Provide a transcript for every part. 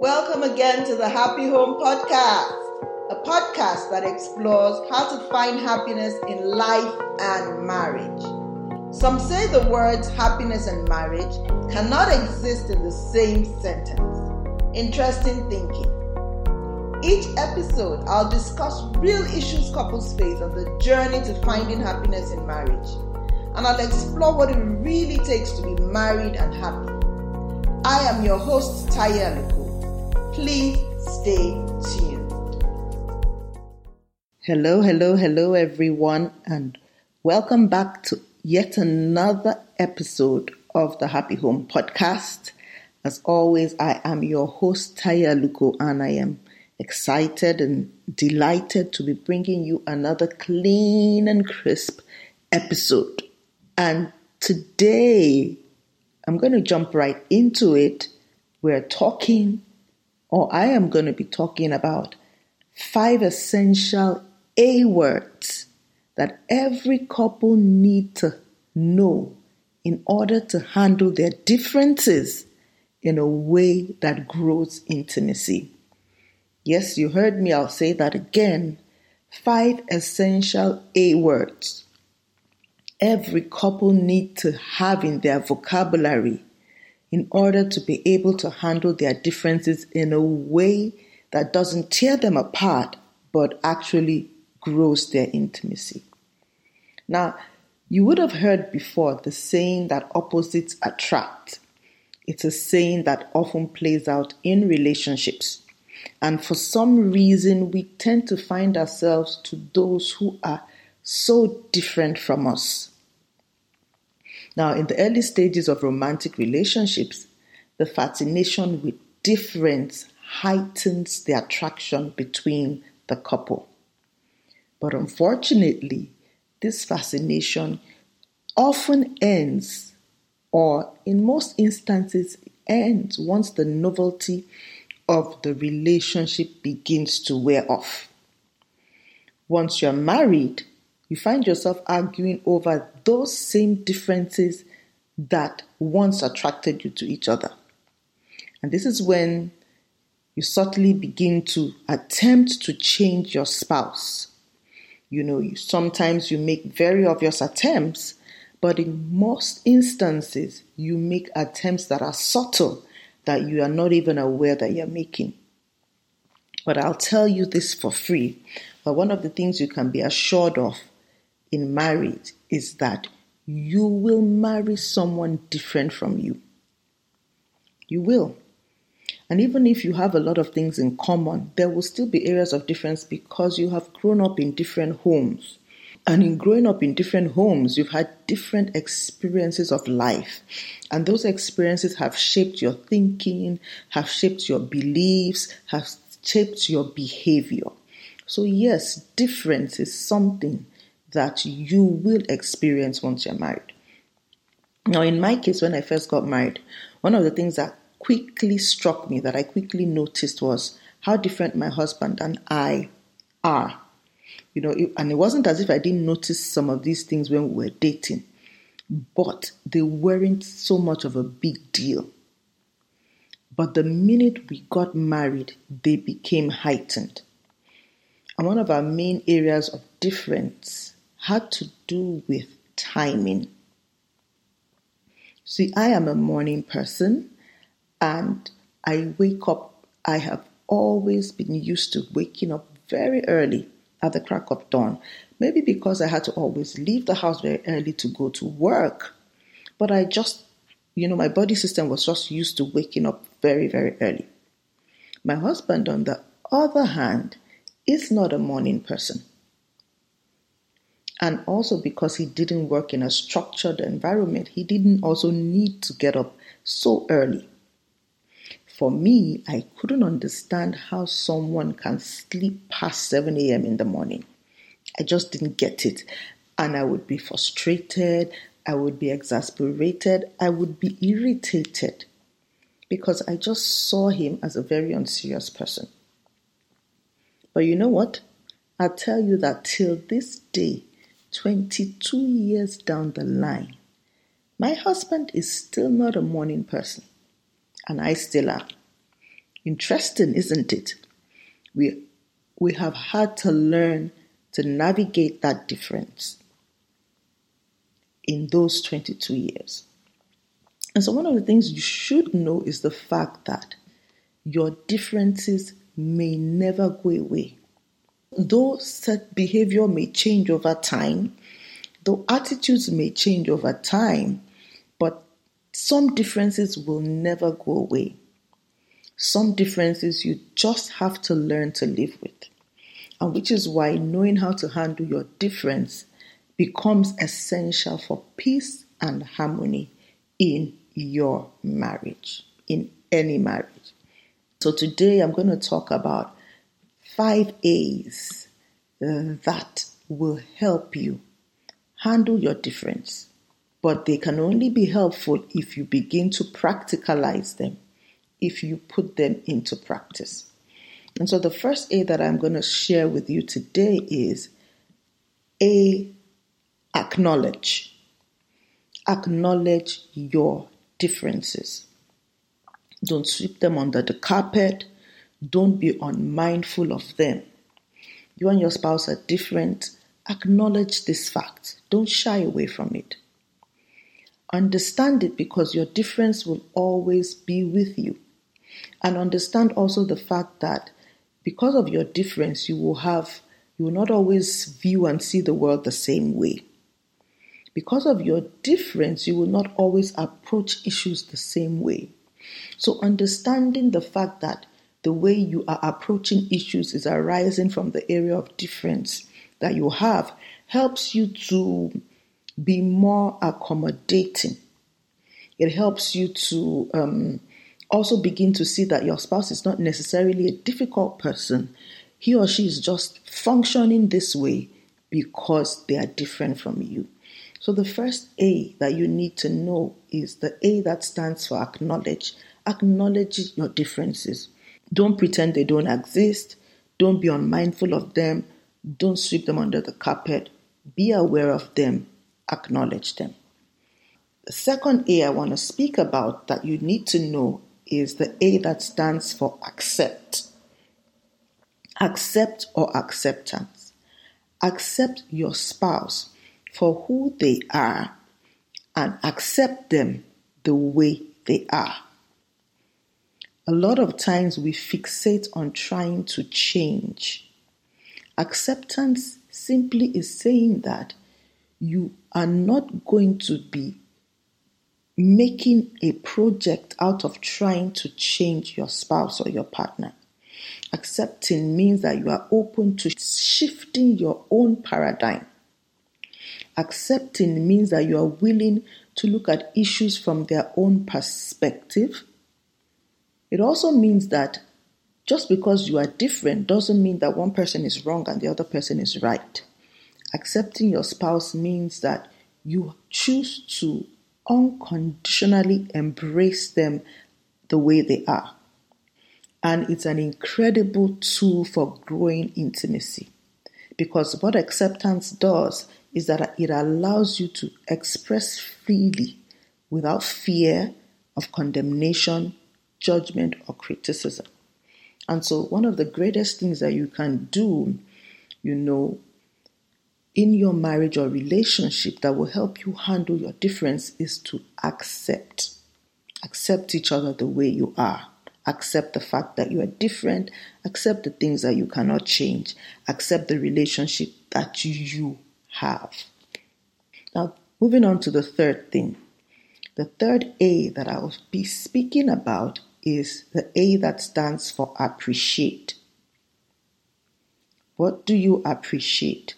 Welcome again to the Happy Home Podcast, a podcast that explores how to find happiness in life and marriage. Some say the words happiness and marriage cannot exist in the same sentence. Interesting thinking. Each episode, I'll discuss real issues couples face on the journey to finding happiness in marriage. And I'll explore what it really takes to be married and happy. I am your host, Taiye. Please stay tuned. Hello, hello, hello, everyone, and welcome back to yet another episode of the Happy Home Podcast. As always, I am your host, Taiye Aluko, and I am excited and delighted to be bringing you another clean and crisp episode. And today, I'm going to jump right into it. We're talking, or I am going to be talking about five essential A words that every couple need to know in order to handle their differences in a way that grows intimacy. Yes, you heard me, I'll say that again. Five essential A words every couple need to have in their vocabulary in order to be able to handle their differences in a way that doesn't tear them apart but actually grows their intimacy. Now, you would have heard before the saying that opposites attract. It's a saying that often plays out in relationships. And for some reason, we tend to find ourselves to those who are so different from us. Now, in the early stages of romantic relationships, the fascination with difference heightens the attraction between the couple. But unfortunately, this fascination often ends, or in most instances, ends once the novelty of the relationship begins to wear off. Once you're married, you find yourself arguing over those same differences that once attracted you to each other. And this is when you subtly begin to attempt to change your spouse. You know, you, sometimes you make very obvious attempts, but in most instances, you make attempts that are subtle that you are not even aware that you're making. But I'll tell you this for free. But one of the things you can be assured of in marriage is that you will marry someone different from you. You will. And even if you have a lot of things in common, there will still be areas of difference because you have grown up in different homes. And in growing up in different homes, you've had different experiences of life. And those experiences have shaped your thinking, have shaped your beliefs, have shaped your behavior. So, yes, difference is something that you will experience once you're married. Now, in my case, when I first got married, one of the things that quickly struck me, that I quickly noticed, was how different my husband and I are. You know, and it wasn't as if I didn't notice some of these things when we were dating, but they weren't so much of a big deal. But the minute we got married, they became heightened. And one of our main areas of difference had to do with timing. See, I am a morning person and I wake up, I have always been used to waking up very early at the crack of dawn. Maybe because I had to always leave the house very early to go to work. But I just, you know, my body system was just used to waking up very, very early. My husband, on the other hand, is not a morning person and also because he didn't work in a structured environment, he didn't also need to get up so early. For me, I couldn't understand how someone can sleep past 7 a.m. in the morning. I just didn't get it. And I would be frustrated, I would be exasperated, I would be irritated because I just saw him as a very unserious person. But you know what? I'll tell you that till this day, 22 years down the line, my husband is still not a morning person, and I still am. Interesting, isn't it? We, we have had to learn to navigate that difference in those 22 years. And so, one of the things you should know is the fact that your differences may never go away. Though set behavior may change over time, though attitudes may change over time, but some differences will never go away. Some differences you just have to learn to live with. And which is why knowing how to handle your difference becomes essential for peace and harmony in your marriage, in any marriage. So today I'm going to talk about five A's uh, that will help you handle your difference. But they can only be helpful if you begin to practicalize them, if you put them into practice. And so the first A that I'm going to share with you today is A, acknowledge. Acknowledge your differences. Don't sweep them under the carpet. Don't be unmindful of them. You and your spouse are different. Acknowledge this fact. Don't shy away from it. Understand it because your difference will always be with you. And understand also the fact that because of your difference, you will have, you will not always view and see the world the same way. Because of your difference, you will not always approach issues the same way. So, understanding the fact that the way you are approaching issues is arising from the area of difference that you have helps you to be more accommodating. It helps you to um, also begin to see that your spouse is not necessarily a difficult person. He or she is just functioning this way because they are different from you. So, the first A that you need to know is the A that stands for acknowledge. Acknowledge your differences. Don't pretend they don't exist. Don't be unmindful of them. Don't sweep them under the carpet. Be aware of them. Acknowledge them. The second A I want to speak about that you need to know is the A that stands for accept. Accept or acceptance. Accept your spouse for who they are and accept them the way they are. A lot of times we fixate on trying to change. Acceptance simply is saying that you are not going to be making a project out of trying to change your spouse or your partner. Accepting means that you are open to shifting your own paradigm. Accepting means that you are willing to look at issues from their own perspective. It also means that just because you are different doesn't mean that one person is wrong and the other person is right. Accepting your spouse means that you choose to unconditionally embrace them the way they are. And it's an incredible tool for growing intimacy. Because what acceptance does is that it allows you to express freely without fear of condemnation, judgment, or criticism. And so, one of the greatest things that you can do, you know, in your marriage or relationship that will help you handle your difference is to accept. Accept each other the way you are. Accept the fact that you are different. Accept the things that you cannot change. Accept the relationship that you have. Now, moving on to the third thing. The third A that I will be speaking about is the A that stands for appreciate. What do you appreciate?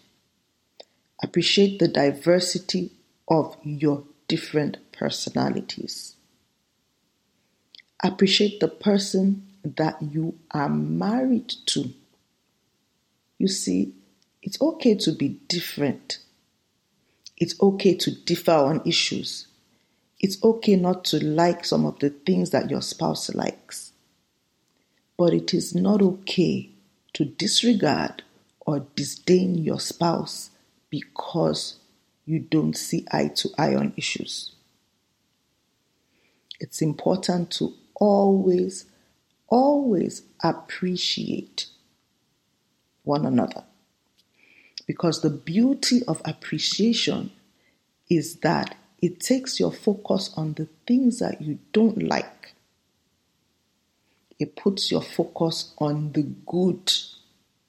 Appreciate the diversity of your different personalities. Appreciate the person that you are married to. You see, it's okay to be different. It's okay to differ on issues. It's okay not to like some of the things that your spouse likes. But it is not okay to disregard or disdain your spouse because you don't see eye to eye on issues. It's important to always, always appreciate one another. Because the beauty of appreciation is that it takes your focus on the things that you don't like. It puts your focus on the good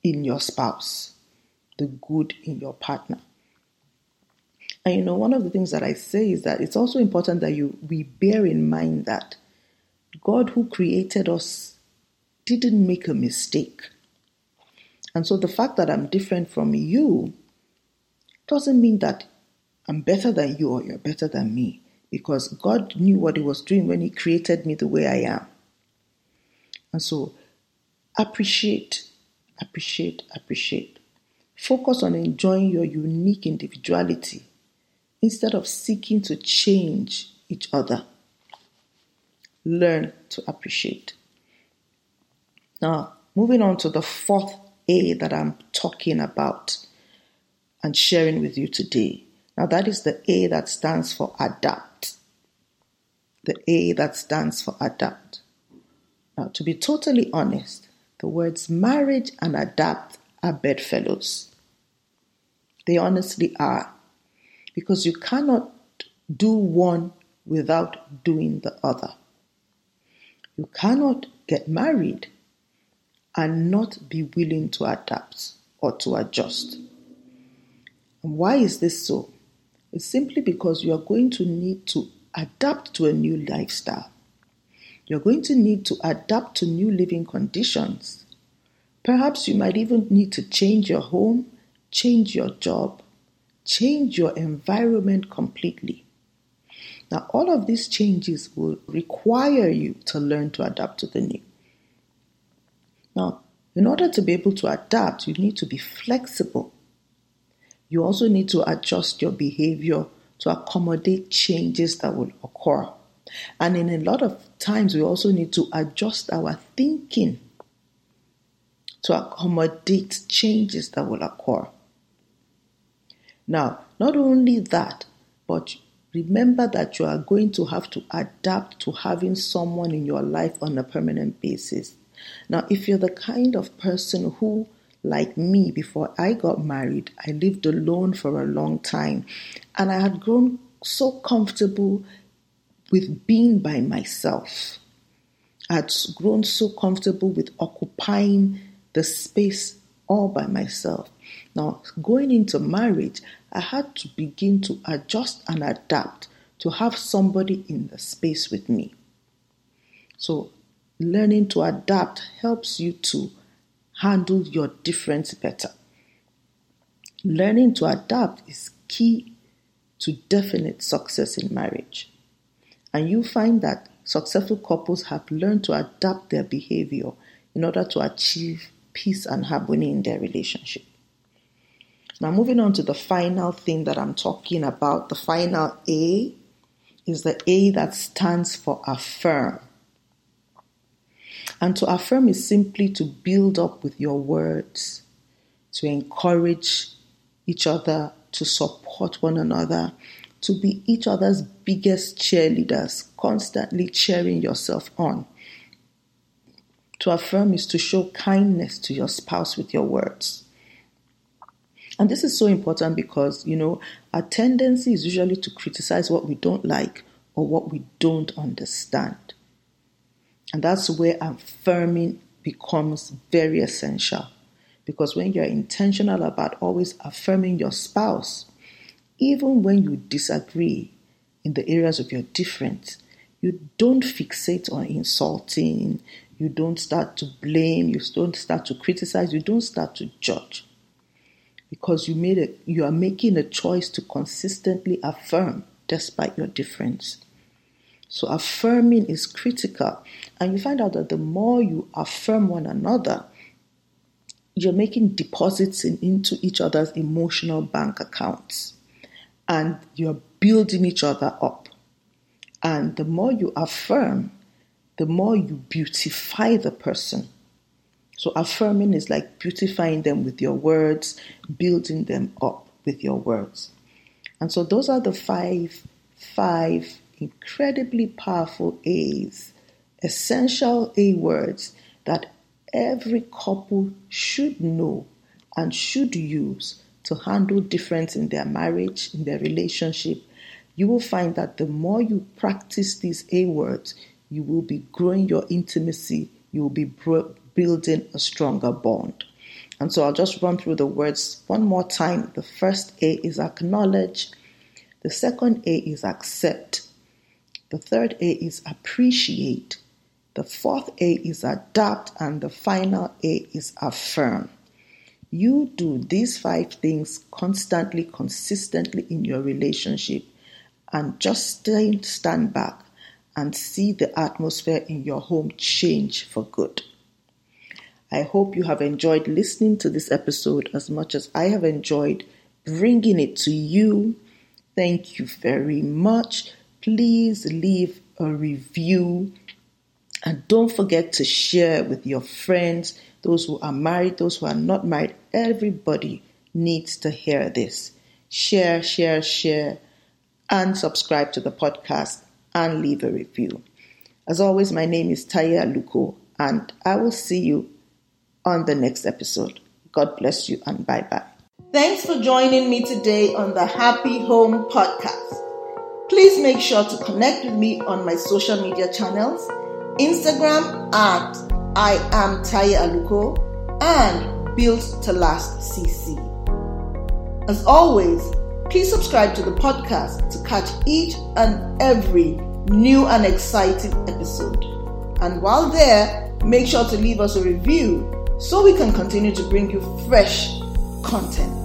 in your spouse, the good in your partner. And you know, one of the things that I say is that it's also important that you we bear in mind that God who created us didn't make a mistake. And so the fact that I'm different from you doesn't mean that I'm better than you or you're better than me because God knew what He was doing when He created me the way I am. And so appreciate, appreciate, appreciate. Focus on enjoying your unique individuality instead of seeking to change each other. Learn to appreciate. Now, moving on to the fourth A that I'm talking about and sharing with you today. Now, that is the A that stands for adapt. The A that stands for adapt. Now, to be totally honest, the words marriage and adapt are bedfellows. They honestly are. Because you cannot do one without doing the other. You cannot get married and not be willing to adapt or to adjust. And why is this so? It's simply because you are going to need to adapt to a new lifestyle. You're going to need to adapt to new living conditions. Perhaps you might even need to change your home, change your job, change your environment completely. Now, all of these changes will require you to learn to adapt to the new. Now, in order to be able to adapt, you need to be flexible. You also need to adjust your behavior to accommodate changes that will occur. And in a lot of times, we also need to adjust our thinking to accommodate changes that will occur. Now, not only that, but remember that you are going to have to adapt to having someone in your life on a permanent basis. Now, if you're the kind of person who, like me, before I got married, I lived alone for a long time and I had grown so comfortable with being by myself. I had grown so comfortable with occupying the space all by myself. Now, going into marriage, I had to begin to adjust and adapt to have somebody in the space with me. So, learning to adapt helps you to handle your difference better. Learning to adapt is key to definite success in marriage. And you find that successful couples have learned to adapt their behavior in order to achieve peace and harmony in their relationship. Now, moving on to the final thing that I'm talking about, the final A is the A that stands for affirm. And to affirm is simply to build up with your words, to encourage each other, to support one another, to be each other's biggest cheerleaders, constantly cheering yourself on. To affirm is to show kindness to your spouse with your words. And this is so important because, you know, our tendency is usually to criticize what we don't like or what we don't understand. And that's where affirming becomes very essential. Because when you're intentional about always affirming your spouse, even when you disagree in the areas of your difference, you don't fixate on insulting, you don't start to blame, you don't start to criticize, you don't start to judge. Because you made a, you are making a choice to consistently affirm despite your difference. So affirming is critical. And you find out that the more you affirm one another, you're making deposits in, into each other's emotional bank accounts and you're building each other up. And the more you affirm, the more you beautify the person. So affirming is like beautifying them with your words, building them up with your words. And so those are the five, five incredibly powerful A's essential A words that every couple should know and should use to handle difference in their marriage, in their relationship, you will find that the more you practice these A words, you will be growing your intimacy, you will be building a stronger bond. And so I'll just run through the words one more time. The first A is acknowledge, the second A is accept, the third A is appreciate, the fourth A is adapt, and the final A is affirm. You do these five things constantly, consistently in your relationship, and just stand back and see the atmosphere in your home change for good. I hope you have enjoyed listening to this episode as much as I have enjoyed bringing it to you. Thank you very much. Please leave a review and don't forget to share with your friends those who are married, those who are not married, everybody needs to hear this. Share, share, share, and subscribe to the podcast and leave a review. As always, my name is Taiye Aluko, and I will see you on the next episode. God bless you and bye bye. Thanks for joining me today on the Happy Home Podcast. Please make sure to connect with me on my social media channels Instagram at I am Taiye Aluko, and Built to Last CC. As always, please subscribe to the podcast to catch each and every new and exciting episode. And while there, make sure to leave us a review so we can continue to bring you fresh content.